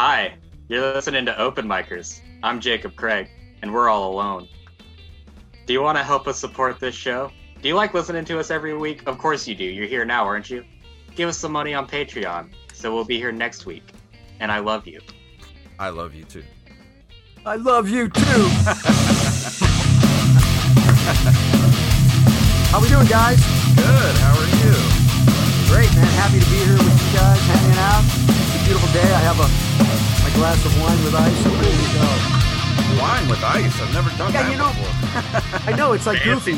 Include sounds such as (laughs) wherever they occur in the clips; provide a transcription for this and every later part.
Hi, you're listening to Open Micers. I'm Jacob Craig, and we're all alone. Do you want to help us support this show? Do you like listening to us every week? Of course you do. You're here now, aren't you? Give us some money on Patreon, so we'll be here next week. And I love you. I love you too. I love you too. (laughs) How we doing, guys? Good. How are you? Great, man. Happy to be here with you guys, hanging out. It's a beautiful day. I have a my glass of wine with ice. So ready to go. Wine with ice. I've never done Yeah, that you know- before. (laughs) I know it's like goofy.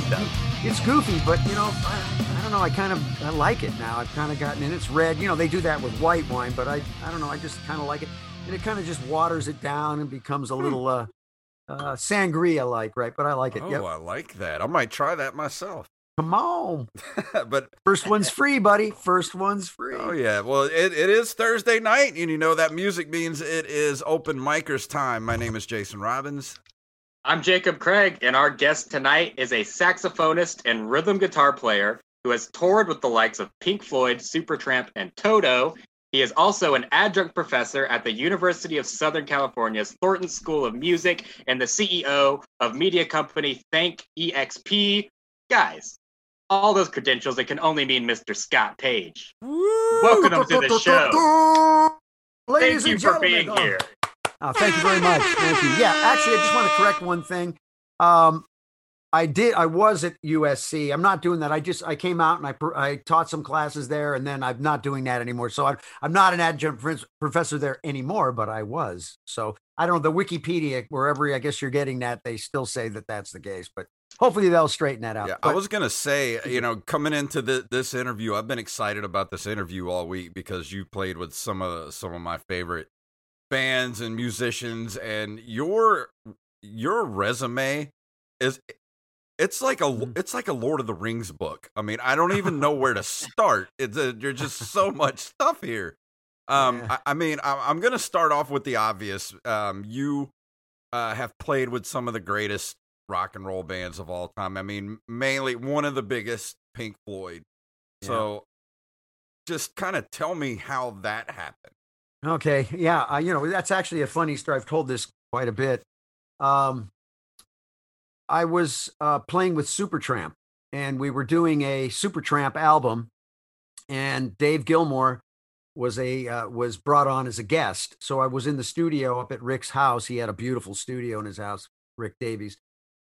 It's goofy, but you know, I, I don't know. I kind of I like it now. I've kind of gotten in. It's red. You know, they do that with white wine, but I I don't know. I just kind of like it, and it kind of just waters it down and becomes a little uh, uh sangria like, right? But I like it. Oh, Yep. I like that. I might try that myself. Come on. (laughs) but First one's (laughs) free, buddy. First one's free. oh yeah, well it, it is Thursday night, and you know that music means it is open micers time. My name is Jason Robbins. I'm Jacob Craig, and our guest tonight is a saxophonist and rhythm guitar player who has toured with the likes of Pink Floyd, Supertramp, and Toto. He is also an adjunct professor at the University of Southern California's Thornton School of Music and the CEO of media company Think EXP. Guys, all those credentials, it can only mean Mr. Scott Page. Welcome to the show. Ladies Thank you and for gentlemen. being Oh, here. Oh, thank you very much. Thank you. Yeah, actually, I just want to correct one thing. Um, I did. I was at USC. I'm not doing that. I just I came out and I I taught some classes there, and then I'm not doing that anymore. So I'm I'm not an adjunct professor there anymore, but I was. So I don't know the Wikipedia wherever I guess you're getting that they still say that that's the case, but hopefully they'll straighten that out. Yeah, I was gonna say, (laughs) you know, coming into the, this interview, I've been excited about this interview all week because you played with some of some of my favorite bands and musicians, and your your resume is it's like a Mhm. it's like a Lord of the Rings book. I mean, I don't even (laughs) know where to start. It's a, there's just so much stuff here. Um, Yeah. I, I mean, I, I'm gonna start off with the obvious. Um, you uh, have played with some of the greatest rock and roll bands of all time. I mean, mainly one of the biggest, Pink Floyd. Yeah. So, just kind of tell me how that happened. Okay, yeah, uh, you know that's actually a funny story. I've told this quite a bit. Um, I was uh, playing with Supertramp, and we were doing a Supertramp album, and Dave Gilmour was a uh, was brought on as a guest. So I was in the studio up at Rick's house. He had a beautiful studio in his house, Rick Davies,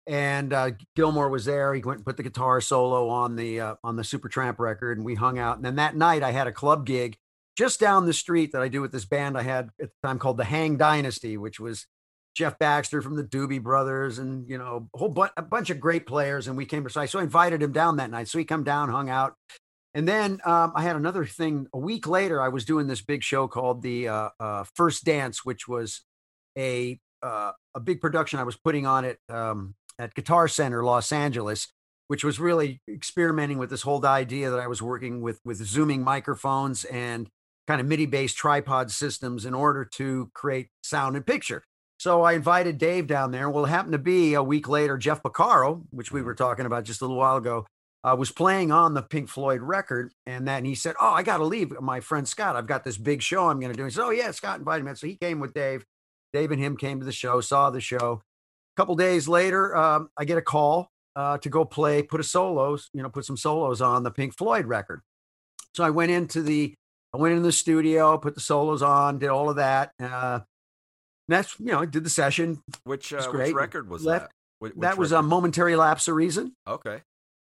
and uh, Gilmour was there. He went and put the guitar solo on the uh, on the Supertramp record, and we hung out. And then that night, I had a club gig just down the street that I do with this band I had at the time called the Hang Dynasty, which was Jeff Baxter from the Doobie Brothers and you know a whole bu- a bunch of great players. And we came to so I so invited him down that night. So he come down, hung out, and then um, I had another thing. A week later, I was doing this big show called the uh, uh, First Dance, which was a uh, a big production I was putting on it um, at Guitar Center, Los Angeles, which was really experimenting with this whole idea that I was working with with zooming microphones and kind of MIDI based tripod systems in order to create sound and picture. So I invited Dave down there. Well, it happened to be a week later, Jeff Porcaro, which we were talking about just a little while ago, uh, was playing on the Pink Floyd record. And then he said, Oh, I got to leave. My friend Scott, I've got this big show I'm going to do. He said, Oh, yeah, Scott invited me. So he came with Dave. Dave and him came to the show, saw the show. A couple days later, um, I get a call uh, to go play, put a solos, you know, put some solos on the Pink Floyd record. So I went into the I went in the studio, put the solos on, did all of that. Uh, that's you know, I did the session. Which uh, which record was Left- that? Wh- which that was a momentary lapse of reason. okay.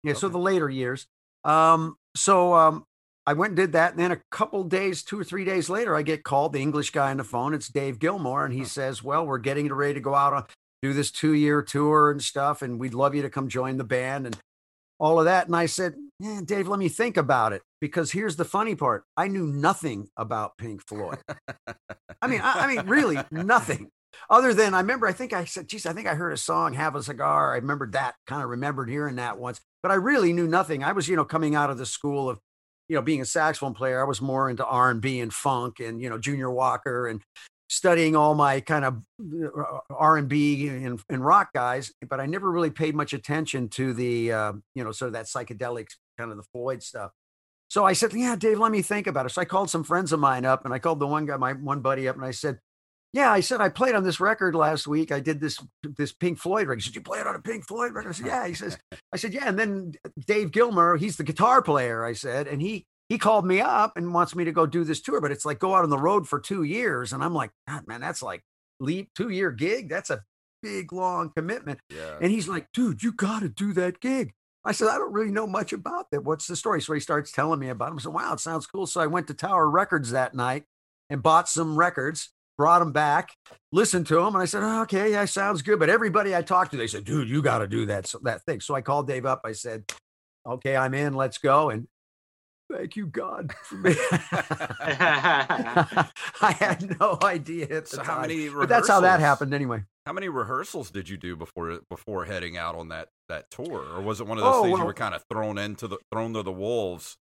Yeah, so the later years. Um, so um, I went and did that, and then a couple days, two or three days later, I get called. The English guy on the phone. It's Dave Gilmour, and he says, "Well, we're getting it ready to go out on do this two-year tour and stuff, and we'd love you to come join the band and all of that." And I said, "Yeah, Dave, let me think about it." Because here's the funny part: I knew nothing about Pink Floyd. I mean, I, I mean, really nothing. Other than I remember, I think I said, geez, I think I heard a song, Have a Cigar. I remembered that, kind of remembered hearing that once, but I really knew nothing. I was, you know, coming out of the school of, you know, being a saxophone player. I was more into R&B and funk and, you know, Junior Walker and studying all my kind of uh, R&B and, and rock guys, but I never really paid much attention to the, uh, you know, sort of that psychedelic kind of the Floyd stuff. So I said, yeah, Dave, let me think about it. So I called some friends of mine up and I called the one guy, my one buddy up, and I said, yeah, I said I played on this record last week. I did this this Pink Floyd record. He said, you play it on a Pink Floyd record? I said, yeah. He says, (laughs) I said, yeah. And then Dave Gilmour, he's the guitar player. I said, and he he called me up and wants me to go do this tour, but it's like go out on the road for two years. And I'm like, God, man, that's like leap two year gig. That's a big long commitment. Yeah. And he's like, dude, you got to do that gig. I said, I don't really know much about that. What's the story? So he starts telling me about him. I said, wow, it sounds cool. So I went to Tower Records that night and bought some records, brought them back, listened to them. And I said, oh, okay, yeah, sounds good. But everybody I talked to, they said, dude, you got to do that, so, that thing. So I called Dave up. I said, okay, I'm in, let's go. And thank you, God, for me. (laughs) (laughs) I had no idea at the So time. how many but that's how that happened anyway. How many rehearsals did you do before before heading out on that that tour, or was it one of those Oh, things you were kind of thrown into the thrown to the wolves?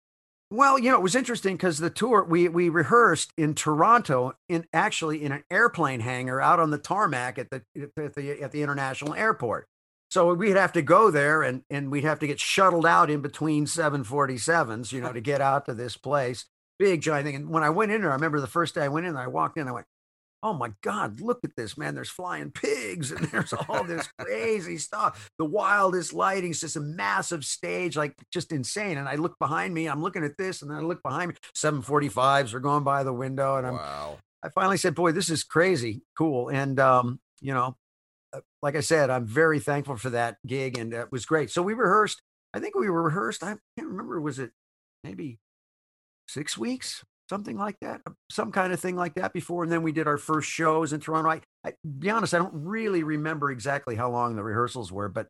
Well, you know, it was interesting because the tour we we rehearsed in Toronto in actually in an airplane hangar out on the tarmac at the at the at the international airport. So we'd have to go there and and we'd have to get shuttled out in between 747s, you know, to get out to this place. Big giant thing. And when I went in there, I remember the first day I went in there, I walked in, I went, Oh my God, look at this, man. There's flying pigs and (laughs) there's all this crazy stuff. The wildest lighting, it's just a massive stage, like just insane. And I look behind me, I'm looking at this, and then I look behind me, 745s are going by the window. And I'm Wow. I finally said, Boy, this is crazy cool. And um, you know, like I said, I'm very thankful for that gig, and it was great. So we rehearsed, I think we were rehearsed, I can't remember, was it maybe six weeks? Something like that, uh, some kind of thing like that before. And then we did our first shows in Toronto. I, I be honest, I don't really remember exactly how long the rehearsals were, but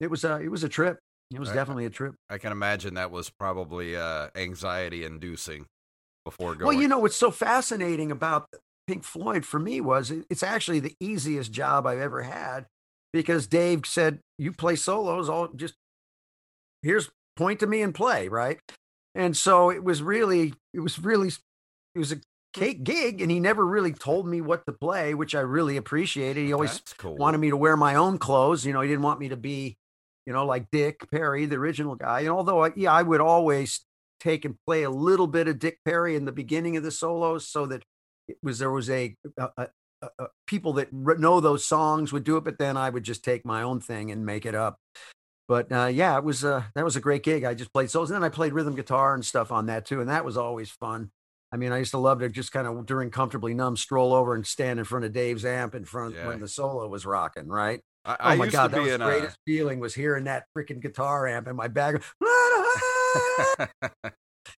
it was a it was a trip. It was Right. definitely a trip. I can imagine that was probably uh, anxiety inducing before going. Well, you know what's so fascinating about Pink Floyd for me was it's actually the easiest job I've ever had because Dave said, "You play solos, all just here's point to me and play, right?" And so it was really, it was really, it was a mm. cake gig, and he never really told me what to play, which I really appreciated. He always cool. wanted me to wear my own clothes. You know, he didn't want me to be, you know, like Dick Parry, the original guy. And although, I, yeah, I would always take and play a little bit of Dick Parry in the beginning of the solos, so that it was there was a, a, a, a- a people that know those songs would do it, but then I would just take my own thing and make it up. But uh, yeah, it was uh, that was a great gig. I just played solos, and then I played rhythm guitar and stuff on that too, and that was always fun. I mean, I used to love to just kind of during comfortably numb stroll over and stand in front of Dave's amp in front Yeah. when the solo was rocking, right? I, I oh my god, that was the a. greatest feeling was hearing that freaking guitar amp in my bag. (laughs) (laughs)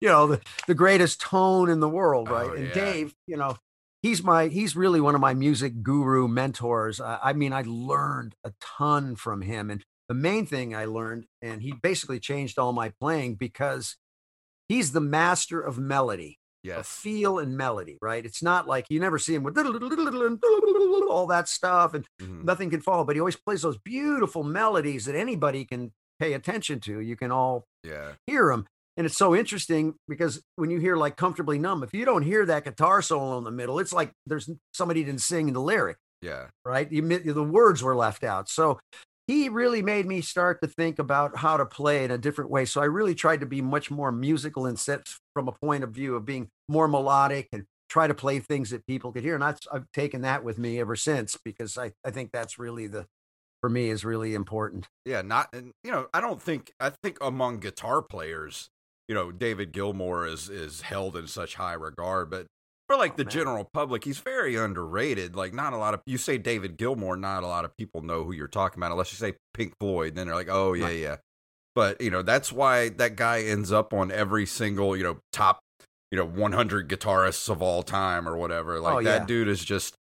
you know, the, the greatest tone in the world, right? Oh, and yeah. Dave, you know, he's my he's really one of my music guru mentors. I, I mean, I learned a ton from him, and the main thing I learned, and he basically changed all my playing because he's the master of melody of yes. feel and melody, right? It's not like you never see him with (laughs) all that stuff and Mhm. nothing can follow, but he always plays those beautiful melodies that anybody can pay attention to. You can all Yeah. hear them. And it's so interesting because when you hear like comfortably numb, if you don't hear that guitar solo in the middle, it's like there's somebody didn't sing the lyric, Yeah. right? You, the words were left out. So he really made me start to think about how to play in a different way. So I really tried to be much more musical and set from a point of view of being more melodic and try to play things that people could hear. And that's, I've taken that with me ever since because I, I think that's really the, for me is really important. Yeah, not and you know, I don't think I think among guitar players, you know, David Gilmour is is held in such high regard, but for like Oh, the man. general public, he's very underrated. Like not a lot of you say David Gilmour, not a lot of people know who you're talking about unless you say Pink Floyd, then they're like, "Oh, yeah, Right. yeah." But, you know, that's why that guy ends up on every single, you know, top, you know, 100 guitarists of all time or whatever. Like Oh, that yeah. dude is just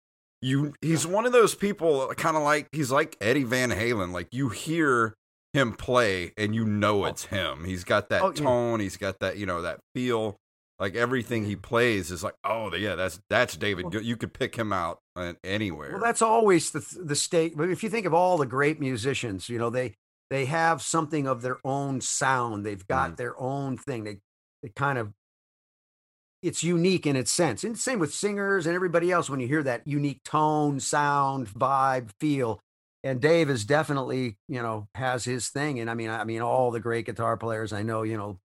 you he's one of those people kind of like he's like Eddie Van Halen. Like you hear him play and you know it's him. He's got that Oh, yeah. tone, he's got that, you know, that feel. Like everything he plays is like, oh yeah, that's that's David. You could pick him out anywhere. Well, that's always the the state. But if you think of all the great musicians, you know they they have something of their own sound. They've got Mhm. their own thing. They they kind of it's unique in its sense. And same with singers and everybody else. When you hear that unique tone, sound, vibe, feel, and Dave is definitely you know has his thing. And I mean, I mean, all the great guitar players I know, you know,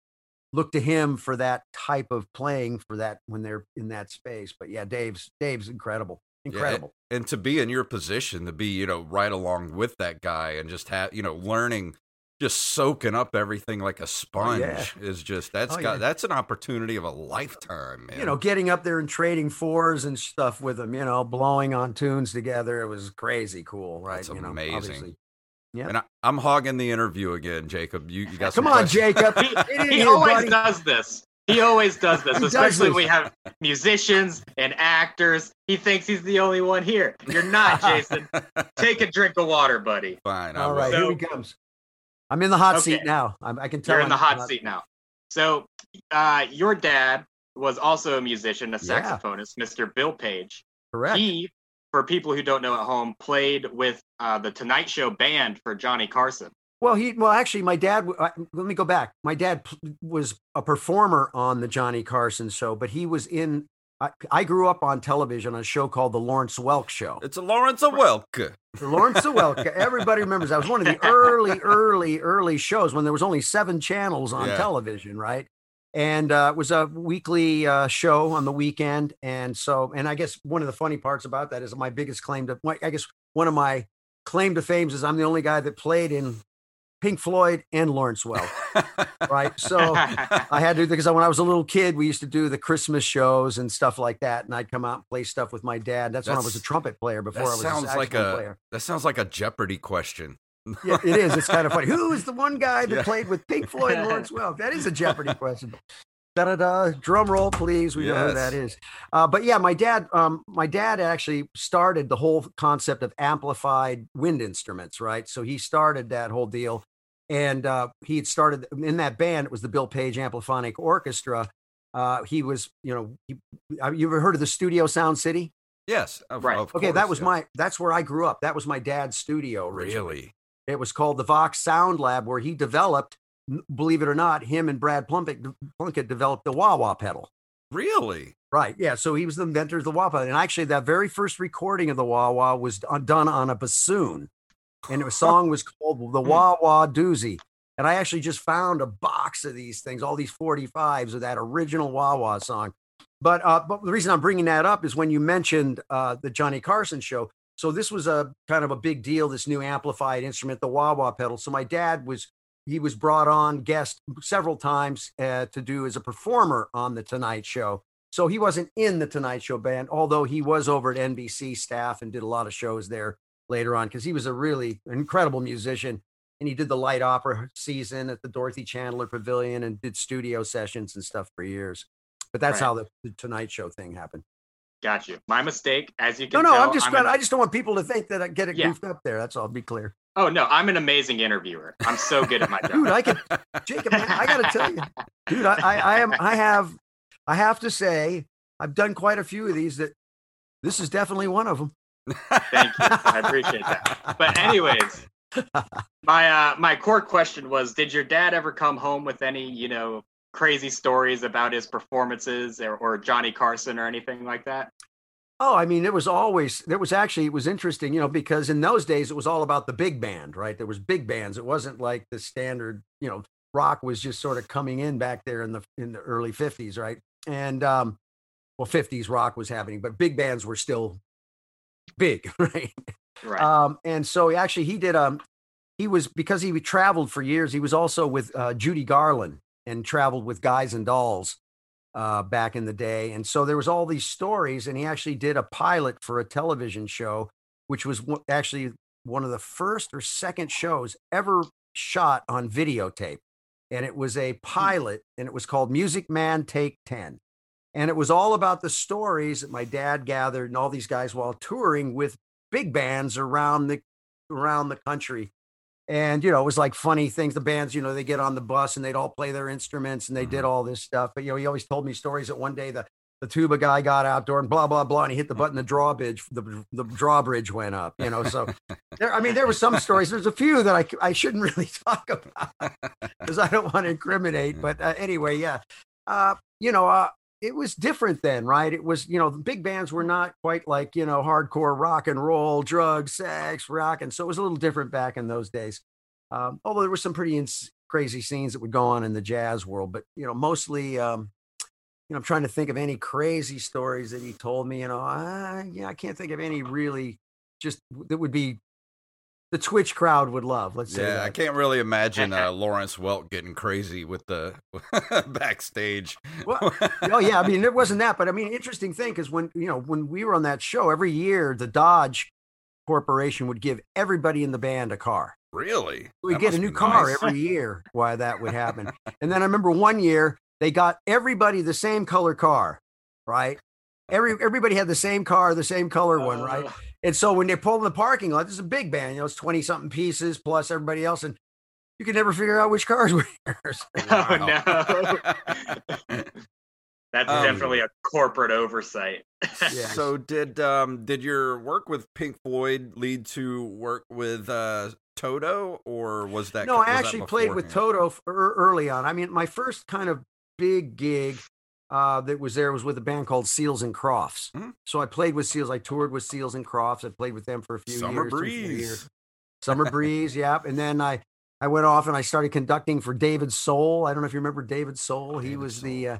look to him for that type of playing for that when they're in that space. But yeah, Dave's Dave's incredible. incredible. Yeah, and to be in your position, to be you know right along with that guy, and just have you know learning, just soaking up everything like a sponge Oh, yeah. is just that's Oh, got yeah. that's an opportunity of a lifetime, man. you know, getting up there and trading fours and stuff with them, you know, blowing on tunes together. It was crazy cool, right? That's you amazing. obviously. Yeah. and I, I'm hogging the interview again, Jacob. You, you got Come on, questions? Jacob. (laughs) He, he here, always buddy. does this. He always does this, He does especially this. when we have musicians and actors. He thinks he's the only one here. You're not, (laughs) Jason. Take a drink of water, buddy. Fine. I All will. right, So- here he comes. I'm in the hot seat now. I'm, I can tell. You're in I'm the hot seat now. So, uh, your dad was also a musician, a Yeah. saxophonist, Mr. Bill Page. Correct. He, for people who don't know at home, played with uh, the Tonight Show band for Johnny Carson. Well, he well actually, my dad. Let me go back. My dad was a performer on the Johnny Carson show, but he was in. I, I grew up on television on a show called the Lawrence Welk Show. It's a Lawrence Welk. The Lawrence Welk. Everybody remembers that was one of the (laughs) early, early, early shows when there was only seven channels on Yeah. television, right? And uh, it was a weekly uh, show on the weekend, and so, and I guess one of the funny parts about that is my biggest claim to, I guess one of my claim to fame is I'm the only guy that played in Pink Floyd and Lawrence Welk, (laughs) right? So I had to because when I was a little kid, we used to do the Christmas shows and stuff like that, and I'd come out and play stuff with my dad. That's, when I was a trumpet player before that I was sounds a like saxophone a player. that sounds like a Jeopardy question. Yeah, it is. It's kind of funny. (laughs) Who is the one guy that Yeah. played with Pink Floyd and Lawrence (laughs) Welk? That is a Jeopardy question. Da da da. Drum roll, please. We know who that is. Uh, but yeah, my dad. Um, my dad actually started the whole concept of amplified wind instruments, right? So he started that whole deal, and uh, he had started in that band. It was the Bill Page Ampliphonic Orchestra. Uh, he was, you know, he, uh, you ever heard of the Studio Sound City? Yes. Of, Right. of Okay, that was yeah. my. That's where I grew up. That was my dad's studio. Originally. really. It was called the Vox Sound Lab, where he developed, n- believe it or not, him and Brad Plunkett, Plunkett developed the wah wah pedal. Really? Right. Yeah. So he was the inventor of the wah wah. And actually, that very first recording of the wah wah was done on a bassoon. And the song was called The (laughs) Wah Wah Doozy. And I actually just found a box of these things, all these 45s of that original wah wah song. But, uh, but the reason I'm bringing that up is when you mentioned uh, the Johnny Carson show. So this was a kind of a big deal, this new amplified instrument, the wah wah pedal. So my dad was he was brought on guest several times uh, to do as a performer on the Tonight Show. So he wasn't in the Tonight Show band, although he was over at NBC staff and did a lot of shows there later on because he was a really incredible musician. And he did the light opera season at the Dorothy Chandler Pavilion and did studio sessions and stuff for years. But that's Right. how the, the Tonight Show thing happened. Got you. My mistake, as you No, can no, tell. I'm just an- glad. I just don't want people to think that I get it Yeah. goofed up there. That's all. Be clear, oh no, I'm an amazing interviewer. I'm so good at my (laughs) job. dude. I can, Jacob. Man, I got to tell you, dude. I, I, I am. I have. I have to say, I've done quite a few of these. That this is definitely one of them. Thank you. I appreciate that. But anyways, my uh, my core question was: Did your dad ever come home with any, you know, crazy stories about his performances or, or Johnny Carson or anything like that? Oh, I mean, it was always there was actually it was interesting, you know, because in those days it was all about the big band, right? There was big bands. It wasn't like the standard, you know, rock was just sort of coming in back there in the in the early 50s, right? And um well 50s rock was happening, but big bands were still big, (laughs) right? Right. Um and so actually he did um he was because he traveled for years, he was also with uh, Judy Garland and traveled with Guys and Dolls uh, back in the day. And so there was all these stories, and he actually did a pilot for a television show, which was one- actually one of the first or second shows ever shot on videotape. And it was a pilot, and it was called Music Man Take 10. And it was all about the stories that my dad gathered and all these guys while touring with big bands around the around the country. And you know, it was like funny things. The bands, you know, they get on the bus and they'd all play their instruments and they did all this stuff. But you know, he always told me stories that one day the the tuba guy got outdoor and blah blah blah, and he hit the button, the drawbridge, the the drawbridge went up. You know, so (laughs) there. I mean, there were some stories. There's a few that i, I shouldn't (laughs) really talk about because I don't want to incriminate. (laughs) But uh, anyway, yeah, uh, you know, uh, it was different then, right? It was, you know, the big bands were not quite like, you know, hardcore rock and roll, drugs, sex, rock. And so it was a little different back in those days. Um, although there were some pretty ins- crazy scenes that would go on in the jazz world, but, you know, mostly, um, you know, I'm trying to think of any crazy stories that he told me. You know, I, yeah, I can't think of any really just that would be the Twitch crowd would love. Let's say. Yeah, that. I can't really imagine uh, (laughs) Lawrence Welk getting crazy with the (laughs) backstage. Well, (laughs) oh yeah, I mean it wasn't that, but I mean interesting thing because when you know when we were on that show every year, the Dodge Corporation would give everybody in the band a car. Really? We get a new car nice. every year. Why that would happen? and then I remember one year they got everybody the same color car, right? Every everybody had the same car, the same color one, right? Uh, And so when they pulled in the parking lot, this is a big band, you know, it's 20 something pieces plus everybody else. And you could never figure out which cars (laughs) were yours. (laughs) Oh, no. (laughs) That's Um, definitely a corporate oversight. Yeah. So did um did your work with Pink Floyd lead to work with uh Toto or was that no, was I actually played with? Toto early on. I mean, my first kind of big gig uh, that was there was with a band called Seals and Crofts. Mhm. So I played with Seals. I toured with Seals and Crofts. I played with them for a few Summer years. Breeze. years. Summer Breeze, yeah. And then I, I went off and I started conducting for David Soul. I don't know if you remember David Soul. he David was Soul. the uh,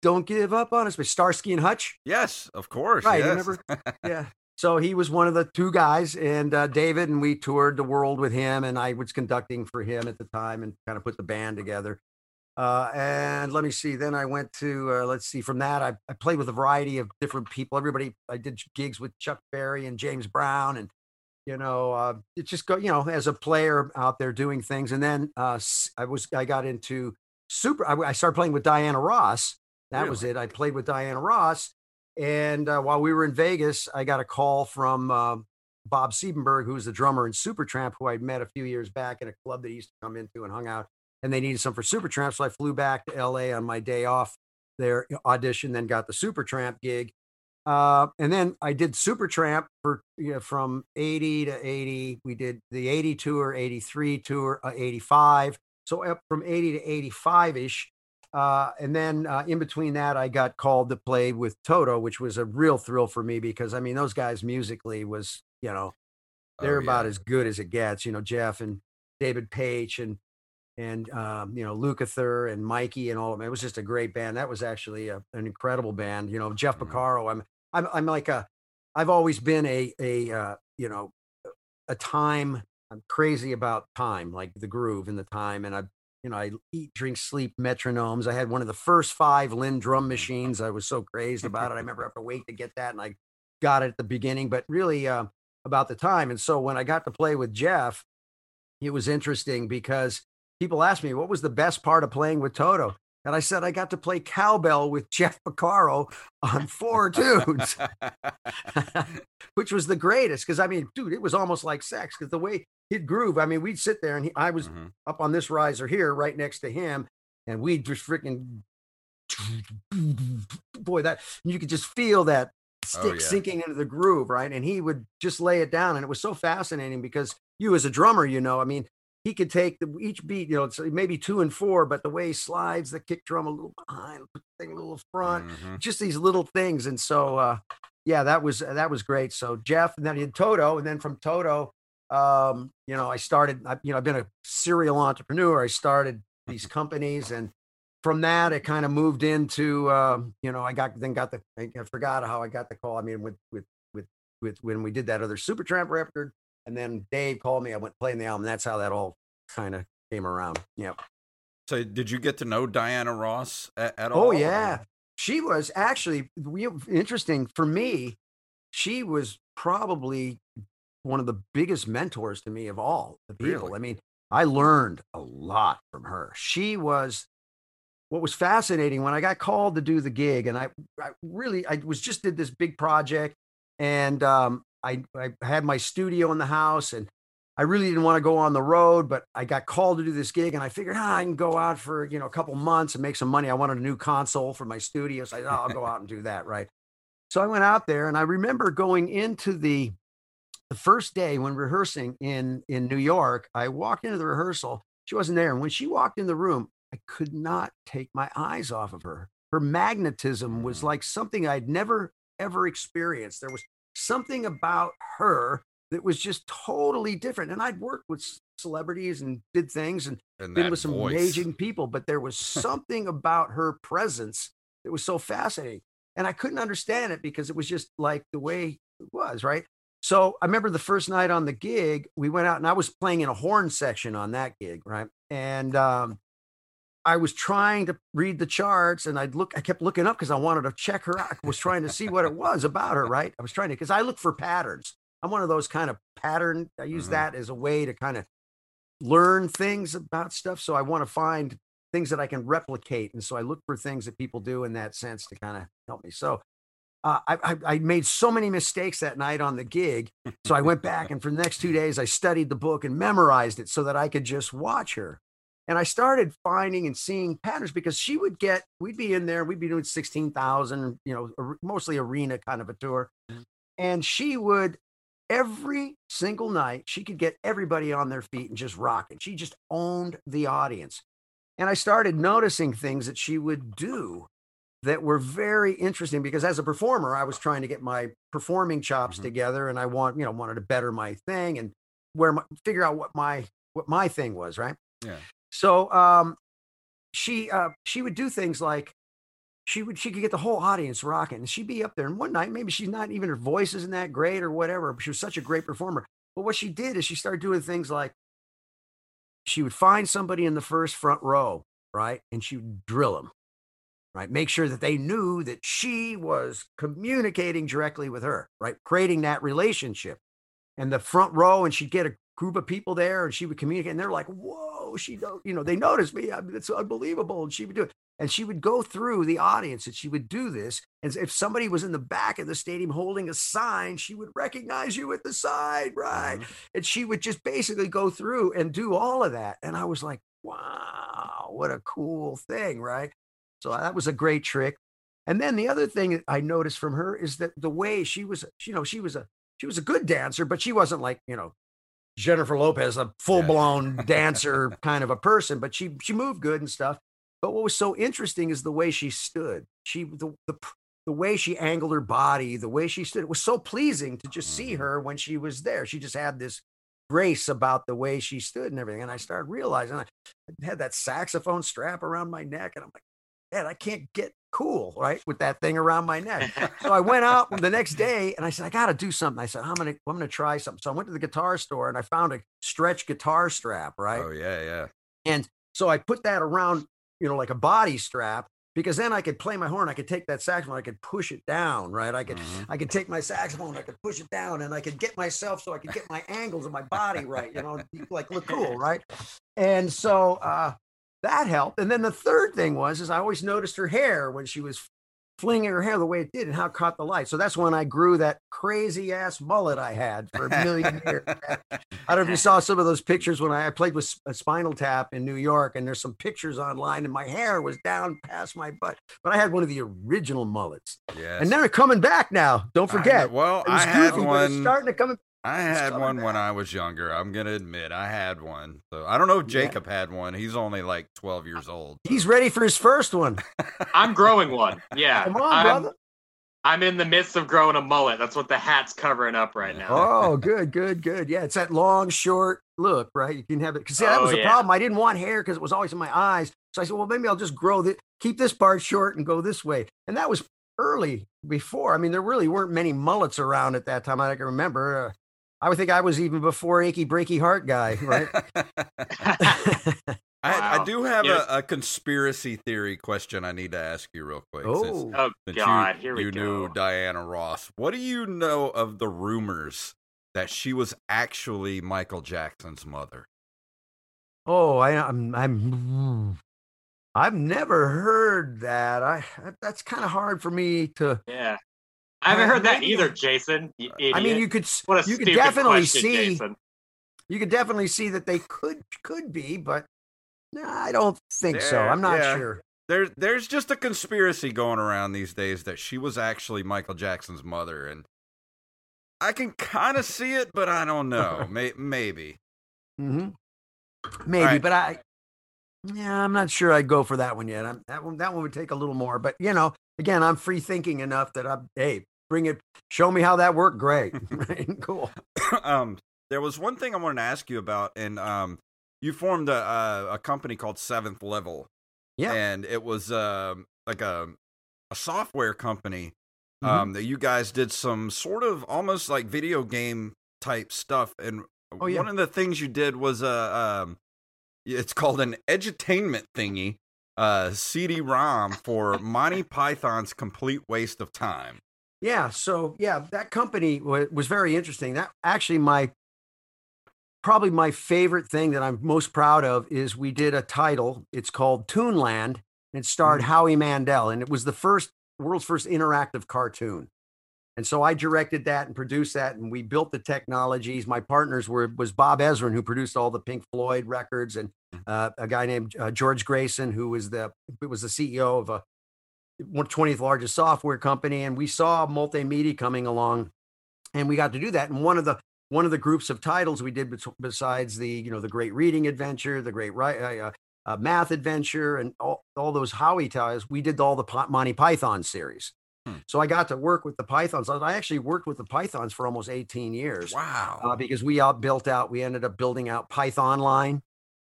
Don't Give Up on Us by Starsky and Hutch. Yes, of course. Right, yes. remember? (laughs) yeah. So he was one of the two guys, and uh, David and we toured the world with him, and I was conducting for him at the time, and kind of put the band together. Uh, and let me see. Then I went to uh, let's see. From that, I, I played with a variety of different people. Everybody. I did gigs with Chuck Berry and James Brown, and you know, uh, it just go. You know, as a player out there doing things. And then uh, I was I got into super. I, I started playing with Diana Ross. That was it. I played with Diana Ross, and uh, while we were in Vegas, I got a call from uh, Bob Siebenberg, who's the drummer in Supertramp, who I'd met a few years back in a club that he used to come into and hung out. And they needed some for Supertramp, so I flew back to LA on my day off. There audition, then got the Supertramp gig, uh, and then I did Supertramp for you know, from eighty to eighty. We did the eighty tour, eighty three tour, uh, eighty five. So up from eighty to eighty five ish. Uh, and then uh, in between that, I got called to play with Toto, which was a real thrill for me because I mean, those guys musically was, you know, they're Oh, about as good as it gets. You know, Jeff and David Paich and and um, you know Lukather and Mikey and all of them. It was just a great band. That was actually a, an incredible band. You know, Jeff Mhm. Porcaro. I'm I'm I'm like a I've always been a a uh, you know a time. I'm crazy about time, like the groove and the time, and I you know I eat, drink, sleep metronomes. I had one of the first five Linn drum machines. I was so crazed about it. I remember I have to wait to get that, and I got it at the beginning, but really uh, about the time. And so when I got to play with Jeff, it was interesting because people asked me what was the best part of playing with Toto. And I said I got to play cowbell with Jeff Porcaro on four tunes, (laughs) which was the greatest. Because I mean, dude, it was almost like sex. Because the way he'd groove, I mean, we'd sit there and he, I was Mhm. up on this riser here, right next to him, and we'd just freaking, (laughs) boy, that you could just feel that stick Oh, yeah. sinking into the groove, right? And he would just lay it down, and it was so fascinating because you, as a drummer, you know, I mean, he could take the, each beat, you know, it's maybe two and four, but the way he slides the kick drum a little behind, put the thing a little front, Mhm. just these little things. And so, uh, yeah, that was that was great. So Jeff, and then he had Toto, and then from Toto, um, you know, I started. I, you know, I've been a serial entrepreneur. I started these (laughs) companies, and from that, it kind of moved into, um, you know, I got then got the. I I forgot how I got the call. I mean, with with with with when we did that other Supertramp record, and then Dave called me. I went playing the album. That's how that all kind of came around. Yep. So did you get to know Diana Ross at, at all? Oh or- yeah, she was actually we, interesting for me. She was probably one of the biggest mentors to me of all the people. Really? I mean, I learned a lot from her. She was what was fascinating when I got called to do the gig, and I, I really I was just did this big project, and um, I I had my studio in the house, and I really didn't want to go on the road, but I got called to do this gig, and I figured ah, I can go out for you know a couple months and make some money. I wanted a new console for my studio, so I thought, "Oh, I'll go out and do that, right? So I went out there, and I remember going into the the first day when rehearsing in in New York. I walked into the rehearsal. She wasn't there, and when she walked in the room, I could not take my eyes off of her. Her magnetism was Mm. like something I'd never ever experienced. There was something about her that was just totally different. And I'd worked with celebrities and did things and And been with some voice. amazing people, but there was (laughs) something about her presence that was so fascinating. And I couldn't understand it because it was just like the way it was, right? So I remember the first night on the gig, we went out and I was playing in a horn section on that gig, right? And um, I was trying to read the charts and I'd look, I kept looking up because I wanted to check her out. I was trying to see what it was about her, right? I was trying to, because I look for patterns. I'm one of those kind of pattern. I use Mhm. that as a way to kind of learn things about stuff. So I want to find things that I can replicate. And so I look for things that people do in that sense to kind of help me. So uh, I, I, I made so many mistakes that night on the gig. So I went back and for the next two days, I studied the book and memorized it so that I could just watch her. And I started finding and seeing patterns because she would get, we'd be in there, we'd be doing 16,000, you know, mostly arena kind of a tour. And she would, every single night, she could get everybody on their feet and just rock it. She just owned the audience. And I started noticing things that she would do that were very interesting because as a performer, I was trying to get my performing chops Mhm. together and I want, you know, wanted to better my thing and where my, figure out what my what my thing was, right? Yeah. So um she uh she would do things like she would she could get the whole audience rocking and she'd be up there and one night maybe she's not even her voice isn't that great or whatever but she was such a great performer. But what she did is she started doing things like she would find somebody in the first front row right and she would drill them right make sure that they knew that she was communicating directly with her right creating that relationship. And the front row and she'd get a group of people there and she would communicate and they're like whoa she you know they noticed me I mean, it's unbelievable and she would do it and she would go through the audience and she would do this and if somebody was in the back of the stadium holding a sign she would recognize you at the side right Mhm. and she would just basically go through and do all of that and i was like wow what a cool thing right so that was a great trick and then the other thing i noticed from her is that the way she was you know she was a she was a good dancer but she wasn't like you know jennifer lopez a (laughs) full-blown dancer kind of a person but she she moved good and stuff. But what was so interesting is the way she stood. She the the, the way she angled her body the way she stood it was so pleasing to just see Mhm. her when she was there. She just had this grace about the way she stood and everything and i started realizing i had that saxophone strap around my neck and i'm like man i can't get cool right with that thing around my neck so I went out (laughs) the next day and I said, I got to do something. I said, I'm going to, I'm to try something. So I went to the guitar store and I found a stretch guitar strap, right? Oh yeah, yeah. And so I put that around, you know, like a body strap because then I could play my horn. I could take that saxophone, I could push it down, right? I could, Mhm. I could take my saxophone, I could push it down, and I could get myself so I could get my angles of my body right, you know, like look cool, right? And so uh, that helped. And then the third thing was, is I always noticed her hair when she was flinging her hair the way it did and how it caught the light. So that's when I grew that crazy ass mullet I had for a million years. (laughs) I don't know if you saw some of those pictures when I, I played with S- uh, Spinal Tap in New York, and there's some pictures online, and my hair was down past my butt. But I had one of the original mullets, Yes. and they're coming back now. Don't I forget. well, It was I had goofy, but it's one. starting to come. I had coming one when. I was younger. I'm gonna admit I had one. So I don't know if Yeah. Jacob had one. He's only like 12 years old. He's ready for his first one. I'm growing one. Yeah. Come on, I'm, brother. I'm in the midst of growing a mullet. That's what the hat's covering up right now. Oh, (laughs) good, good, good. Yeah, it's that long, short look, right? You can have it. Because yeah, that Oh, was the yeah. problem. I didn't want hair because it was always in my eyes. So I said, well, maybe I'll just grow this, keep this part short and go this way. And that was early before. I mean, there really weren't many mullets around at that time. I can remember. Uh, I would think I was even before achy breaky heart guy, right? (laughs) I, I do have Yes. a, a conspiracy theory question I need to ask you real quick. since- oh, oh since God, you, here we go. you go. knew Diana Ross. What do you know of the rumors that she was actually Michael Jackson's mother? oh, I, I'm, I'm, I've never heard that. I that's kind of hard for me to. yeah. I haven't Uh, heard that maybe- either, Jason. You idiot. I mean, you could, what a you could definitely question, see. Jason. you could definitely see that they could could be, but no, I don't think so. I'm not yeah. sure. There's there's just a conspiracy going around these days that she was actually Michael Jackson's mother, and I can kind of see it, but I don't know. (laughs) May, maybe. hmm Maybe, right. but I, yeah, I'm not sure I'd go for that one yet. I'm, that one, that one would take a little more. But you know, again, I'm free thinking enough that I'm, hey, bring it, show me how that worked. Great, (laughs) (laughs) cool. um, there was one thing I wanted to ask you about, and um, you formed a a, a company called Seventh Level, Yeah. and it was um like a a software company Mhm. um, that you guys did some sort of almost like video game type stuff, and Oh, yeah. one of the things you did was a um, it's called an edutainment thingy, uh, CD-ROM for Monty Python's Complete Waste of Time. Yeah. So yeah, that company wa- was very interesting. That actually my probably my favorite thing that I'm most proud of is we did a title. It's called Tuneland. And it starred Mhm. Howie Mandel, and it was the first world's first interactive cartoon. And so I directed that and produced that, and we built the technologies. My partners were was Bob Ezrin, who produced all the Pink Floyd records, and uh, a guy named uh, George Grayson, who was the was the CEO of a 20th largest software company. And we saw multimedia coming along, and we got to do that. And one of the one of the groups of titles we did bes- besides the you know the Great Reading Adventure, the Great Ri- uh, uh, Math Adventure, and all, all those Howie titles, we did all the Monty Python series. Hmm. So I got to work with the Pythons. I actually worked with the Pythons for almost 18 years Wow. uh, because we out built out, we ended up building out Python line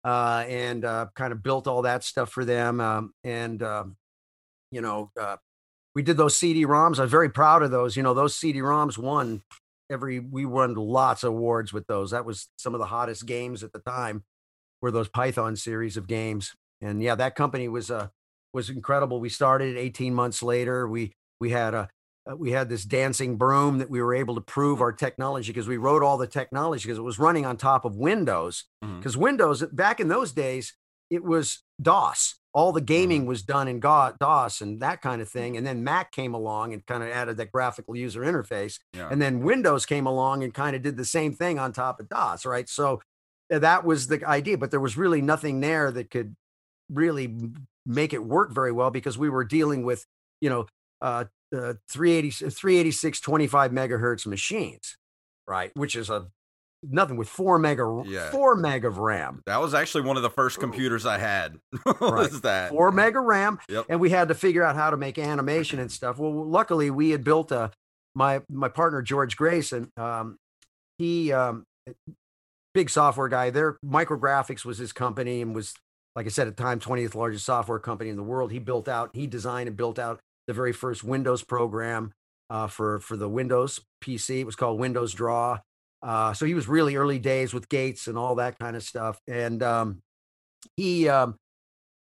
uh, and uh, kind of built all that stuff for them. Um, and, um, you know, uh, we did those CD ROMs. I'm very proud of those. You know, those CD ROMs won every, we won lots of awards with those. That was some of the hottest games at the time were those Python series of games. And yeah, that company was, uh, was incredible. We started 18 months later. We, we had a, uh, we had this dancing broom that we were able to prove our technology because we wrote all the technology because it was running on top of Windows. Because Windows back in those days, it was DOS. All the gaming was done in DOS and that kind of thing. And then Mac came along and kind of added that graphical user interface. Yeah. And then Windows came along and kind of did the same thing on top of DOS, right? So uh, that was the idea, but there was really nothing there that could really make it work very well because we were dealing with, you know, uh, uh, 380, 386, 25 megahertz machines, right? Which is a nothing with four mega, Yeah. four meg of RAM, That was actually one of the first computers I had. (laughs) was that? four mega RAM, Yep. and we had to figure out how to make animation and stuff. Well, luckily we had built a my my partner George Grayson. Um, he um, big software guy. Their Micrografx was his company and was like I said at the time 20th largest software company in the world. He built out, he designed and built out the very first Windows program uh, for for the Windows PC. It was called Windows Draw. Uh, so he was really early days with Gates and all that kind of stuff. And um, he, um,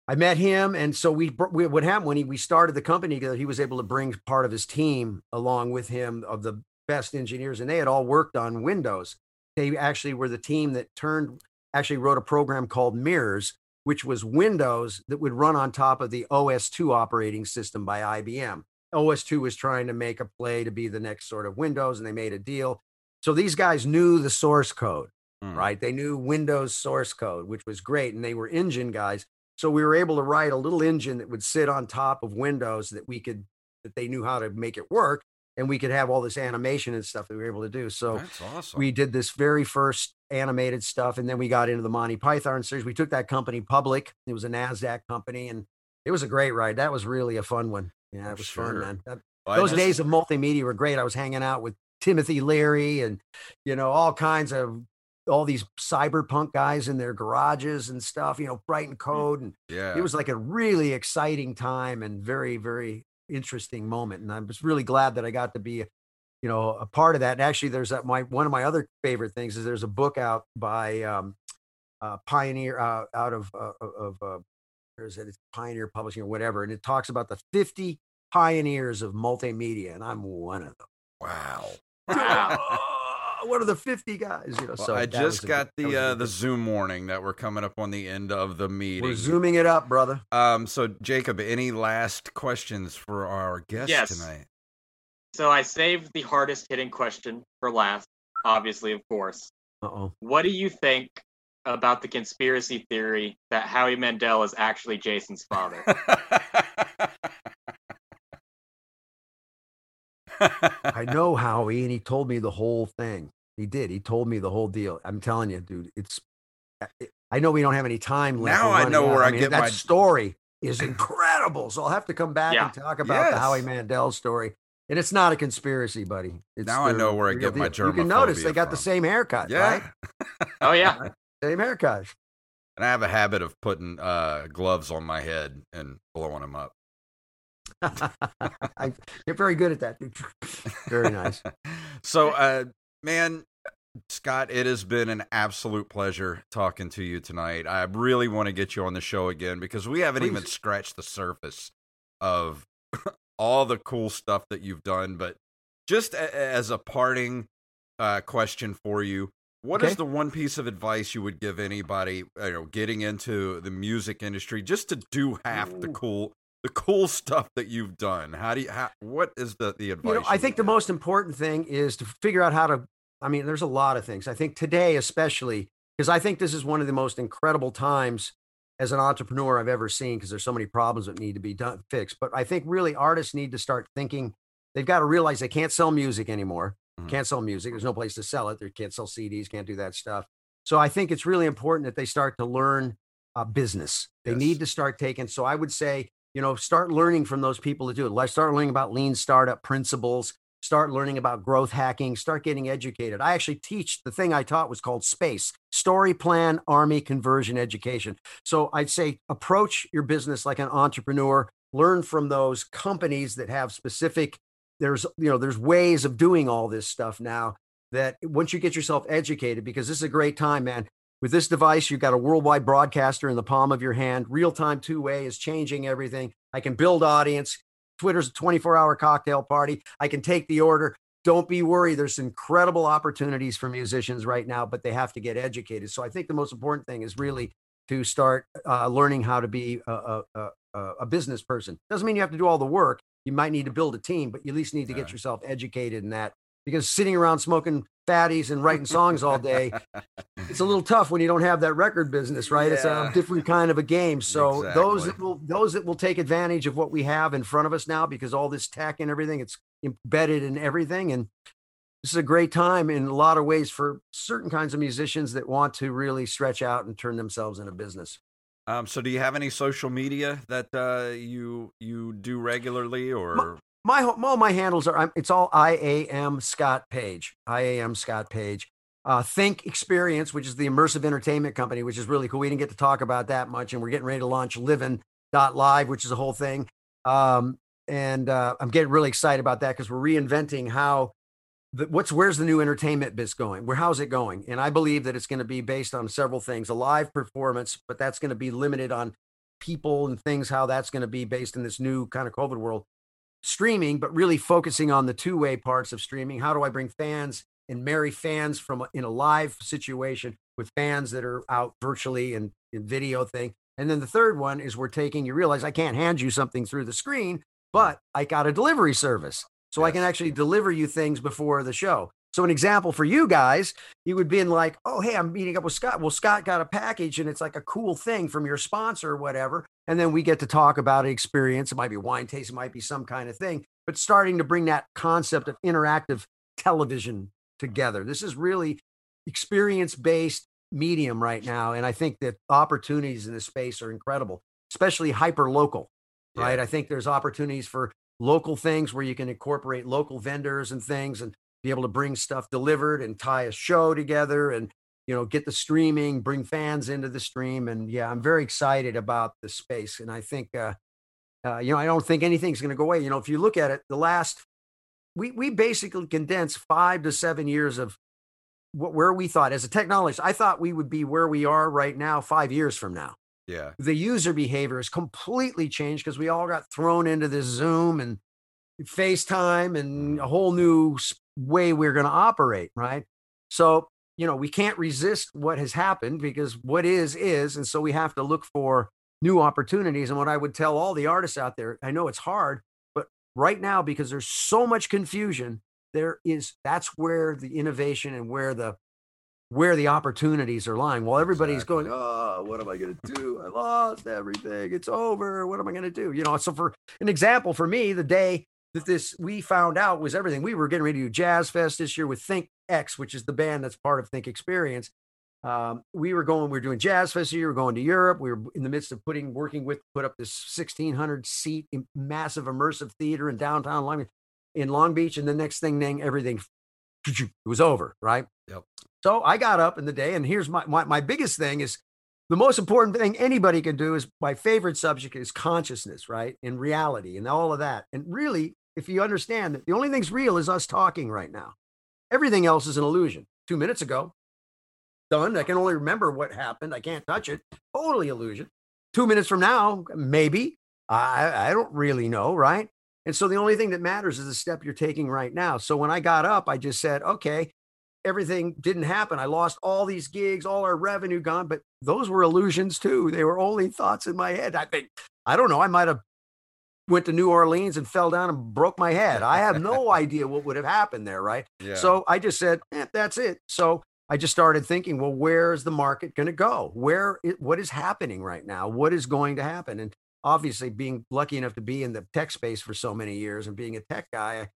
I met him, and so we, we what happened when he we started the company together. He was able to bring part of his team along with him of the best engineers, and they had all worked on Windows. They actually were the team that turned actually wrote a program called Mirrors, which was Windows that would run on top of the OS2 operating system by IBM. OS2 was trying to make a play to be the next sort of Windows, and they made a deal. So these guys knew the source code, Mm. right? They knew Windows source code, which was great, and they were engine guys. So we were able to write a little engine that would sit on top of Windows that we could that they knew how to make it work, and we could have all this animation and stuff that we were able to do. So That's awesome. we did this very first animated stuff, and then we got into the Monty Python series. We took that company public. It was a Nasdaq company, and it was a great ride. That was really a fun one. Yeah, it was sure. fun, man. That- those days of multimedia were great. I was hanging out with Timothy Leary and you know all kinds of all these cyberpunk guys in their garages and stuff. You know, Brighton Code, and Yeah. it was like a really exciting time and very very interesting moment. And I was really glad that I got to be, you know, a part of that. And actually, there's that my one of my other favorite things is there's a book out by um, uh, Pioneer uh, out of uh, of uh, where is it? It's Pioneer Publishing or whatever, and it talks about the 50 pioneers of multimedia, and I'm one of them. wow. Oh, one of the 50 guys, you know. Well, so I just got good- the uh, the. Zoom warning that we're coming up on the end of the meeting. We're zooming it up, brother. Um, so Jacob, any last questions for our guest Yes. tonight? So I saved the hardest hitting question for last, obviously, of course. Uh oh. What do you think about the conspiracy theory that Howie Mandel is actually Jason's father? (laughs) I know Howie, and he told me the whole thing. He did. He told me the whole deal. I'm telling you, dude. It's. I know we don't have any time left. Now I know out. where I mean, get that my- story is (clears throat) incredible. So I'll have to come back Yeah. and talk about the Howie Mandel story. And it's not a conspiracy, buddy. It's Now I know where I real get my deal. You can notice they germophobia got the same haircut, yeah. right? (laughs) oh yeah, Same haircut. And I have a habit of putting uh, gloves on my head and blowing them up. (laughs) I, you're very good at that. very nice. So, (laughs) uh, man, Scott, it has been an absolute pleasure talking to you tonight. I really want to get you on the show again because we haven't Please. even scratched the surface of (laughs) all the cool stuff that you've done. But just a- as a parting uh, question for you, what okay. is the one piece of advice you would give anybody, you know, getting into the music industry, just to do half Ooh. the cool, the cool stuff that you've done? How do you? How, what is the the advice? You know, I think the most important thing is to figure out how to. I mean, there's a lot of things. I think today, especially, because I think this is one of the most incredible times as an entrepreneur I've ever seen because there's so many problems that need to be done fixed. But I think really artists need to start thinking. They've got to realize they can't sell music anymore. Mm-hmm. Can't sell music. There's no place to sell it. They can't sell CDs. Can't do that stuff. So I think it's really important that they start to learn uh, business. They yes. need to start taking. So I would say, you know, start learning from those people that do it. Let's start learning about lean startup principles. Start learning about growth hacking. Start getting educated. I actually teach the thing I taught was called SPACE Story Plan Army Conversion Education. So I'd say approach your business like an entrepreneur. Learn from those companies that have specific there's you know there's ways of doing all this stuff now that once you get yourself educated because this is a great time man with this device you've got a worldwide broadcaster in the palm of your hand. Real time two way is changing everything. I can build audience. Twitter's a 24 hour cocktail party. I can take the order. Don't be worried. There's incredible opportunities for musicians right now but they have to get educated. So i think the most important thing is really to start uh, learning how to be a, a, a, a business person. Doesn't mean you have to do all the work. You might need to build a team, but you at least need to get yourself educated in that because sitting around smoking fatties and writing songs all day, it's a little (laughs) tough when you don't have that record business, right? Yeah. It's a different kind of a game. So exactly. those that will those that will take advantage of what we have in front of us now, because all this tech and everything, it's embedded in everything. And this is a great time in a lot of ways for certain kinds of musicians that want to really stretch out and turn themselves into business. Um, so do you have any social media that uh, you you do regularly or? My, all my handles are it's all I A M Scott Page. I A M Scott Page. Uh, Think Experience, which is the immersive entertainment company, which is really cool. We didn't get to talk about that much, and we're getting ready to launch Living Live, which is a whole thing. Um, and uh, I'm getting really excited about that because we're reinventing how the, what's where's the new entertainment biz going? Where how's it going? And I believe that it's going to be based on several things: a live performance, but that's going to be limited on people and things. How that's going to be based in this new kind of COVID world. Streaming, but really focusing on the two-way parts of streaming. How do I bring fans and marry fans from a, in a live situation with fans that are out virtually and in video thing? And then the third one is we're taking. You realize I can't hand you something through the screen, but I got a delivery service. So yes. I can actually deliver you things before the show. So an example for you guys, you would be in like, oh, hey, I'm meeting up with Scott. Well, Scott got a package and it's like a cool thing from your sponsor or whatever. And then we get to talk about an experience. It might be wine taste, it might be some kind of thing, but starting to bring that concept of interactive television together. This is really experience based medium right now. And I think that opportunities in this space are incredible, especially hyper local, right? I think there's opportunities for local things where you can incorporate local vendors and things and be able to bring stuff delivered and tie a show together and you know get the streaming bring fans into the stream and yeah i'm very excited about the space and i think uh, uh you know i don't think anything's going to go away you know if you look at it the last we we basically condensed five to seven years of what, where we thought as a technologist i thought we would be where we are right now five years from now yeah. The user behavior has completely changed because we all got thrown into this Zoom and FaceTime and a whole new way we're going to operate, right? So, you know, we can't resist what has happened because what is, is. And so we have to look for new opportunities. And what I would tell all the artists out there, I know it's hard, but right now, because there's so much confusion, there is that's where the innovation and where the where the opportunities are lying while everybody's exactly. going, Oh, what am I going to do? I lost everything. It's over. What am I going to do? You know, so for an example, for me, the day that this we found out was everything. We were getting ready to do Jazz Fest this year with Think X, which is the band that's part of Think Experience. Um, we were going, we were doing Jazz Fest here, we were going to Europe. We were in the midst of putting, working with, put up this 1600 seat massive immersive theater in downtown Long, in Long Beach. And the next thing, thing everything it was over, right? Yep. So I got up in the day, and here's my, my, my biggest thing is the most important thing anybody can do is my favorite subject is consciousness, right? And reality and all of that. And really, if you understand that the only thing's real is us talking right now, everything else is an illusion. Two minutes ago, done. I can only remember what happened. I can't touch it. Totally illusion. Two minutes from now, maybe. I, I don't really know, right? And so the only thing that matters is the step you're taking right now. So when I got up, I just said, okay, everything didn't happen. I lost all these gigs, all our revenue gone, but those were illusions too. They were only thoughts in my head. I think, I don't know, I might have went to New Orleans and fell down and broke my head. I have no (laughs) idea what would have happened there, right? Yeah. So I just said, eh, that's it. So I just started thinking, well, where is the market going to go? Where, it, what is happening right now? What is going to happen? And obviously, being lucky enough to be in the tech space for so many years and being a tech guy,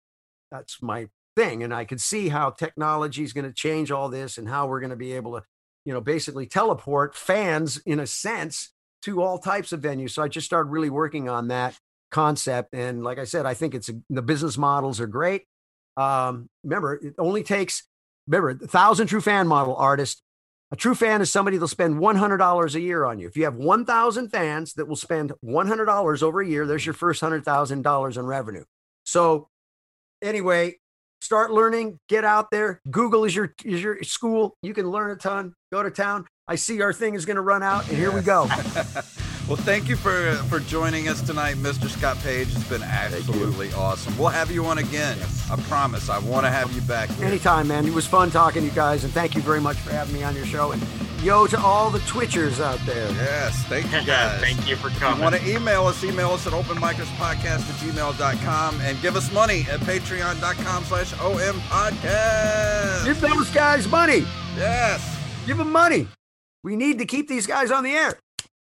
that's my thing. And I could see how technology is going to change all this and how we're going to be able to, you know, basically teleport fans in a sense to all types of venues. So I just started really working on that concept. And like I said, I think it's the business models are great. Um, remember, it only takes, remember, the thousand true fan model artist. A true fan is somebody that'll spend $100 a year on you. If you have 1,000 fans that will spend $100 over a year, there's your first $100,000 in revenue. So, anyway, start learning, get out there. Google is your is your school. You can learn a ton. Go to town. I see our thing is going to run out, and here we go. (laughs) well, thank you for for joining us tonight, Mr. Scott Page. It's been absolutely awesome. We'll have you on again. Yes. I promise. I want to have you back. Here. Anytime, man. It was fun talking to you guys, and thank you very much for having me on your show. And yo to all the Twitchers out there. Yes, thank you (laughs) guys. thank you for coming. If you want to email us, email us at openmicerspodcast at gmail.com and give us money at patreon.com slash om podcast. Give those guys money. Yes. Give them money. We need to keep these guys on the air.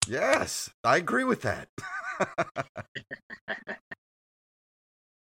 Yes, I agree with that. (laughs)